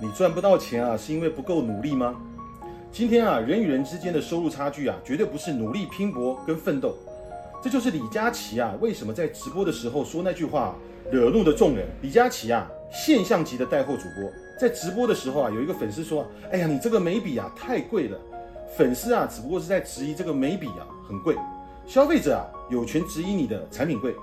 你赚不到钱啊，是因为不够努力吗？今天啊，人与人之间的收入差距啊，绝对不是努力拼搏跟奋斗。这就是李佳琦啊，为什么在直播的时候说那句话惹怒的众人。李佳琦啊，现象级的带货主播，在直播的时候啊，有一个粉丝说：“哎呀，你这个眉笔啊太贵了。”粉丝啊，只不过是在质疑这个眉笔啊很贵。消费者啊，有权质疑你的产品贵，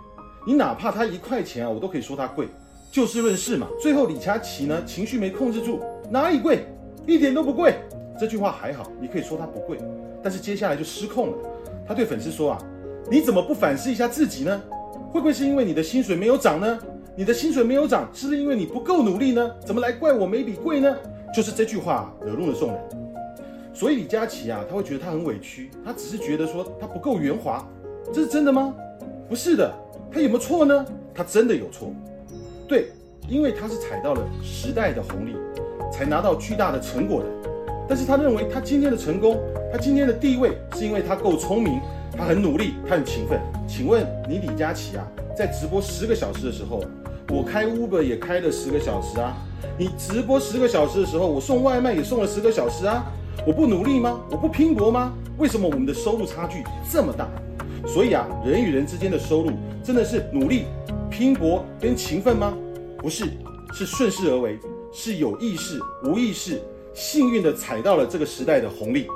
你哪怕它一块钱啊，我都可以说它贵。就事论事嘛。最后李佳琦呢，情绪没控制住，哪里贵？一点都不贵。这句话还好，你可以说它不贵，但是接下来就失控了。他对粉丝说啊。你怎么不反思一下自己呢？会不会是因为你的薪水没有涨呢？你的薪水没有涨，是不是因为你不够努力呢？怎么来怪我眉笔贵呢？就是这句话惹怒了众人。所以李佳琦啊，他会觉得他很委屈，他只是觉得说他不够圆滑，这是真的吗？不是的，他有没有错呢？他真的有错。对，因为他是踩到了时代的红利，才拿到巨大的成果的。但是他认为他今天的成功，他今天的地位，是因为他够聪明。他很努力，他很勤奋。请问你李佳琦啊，在直播十个小时的时候，我开 Uber 也开了十个小时啊。你直播十个小时的时候，我送外卖也送了十个小时啊。我不努力吗？我不拼搏吗？为什么我们的收入差距这么大？所以啊，人与人之间的收入真的是努力、拼搏跟勤奋吗？不是，是顺势而为，是有意识、无意识、幸运的踩到了这个时代的红利。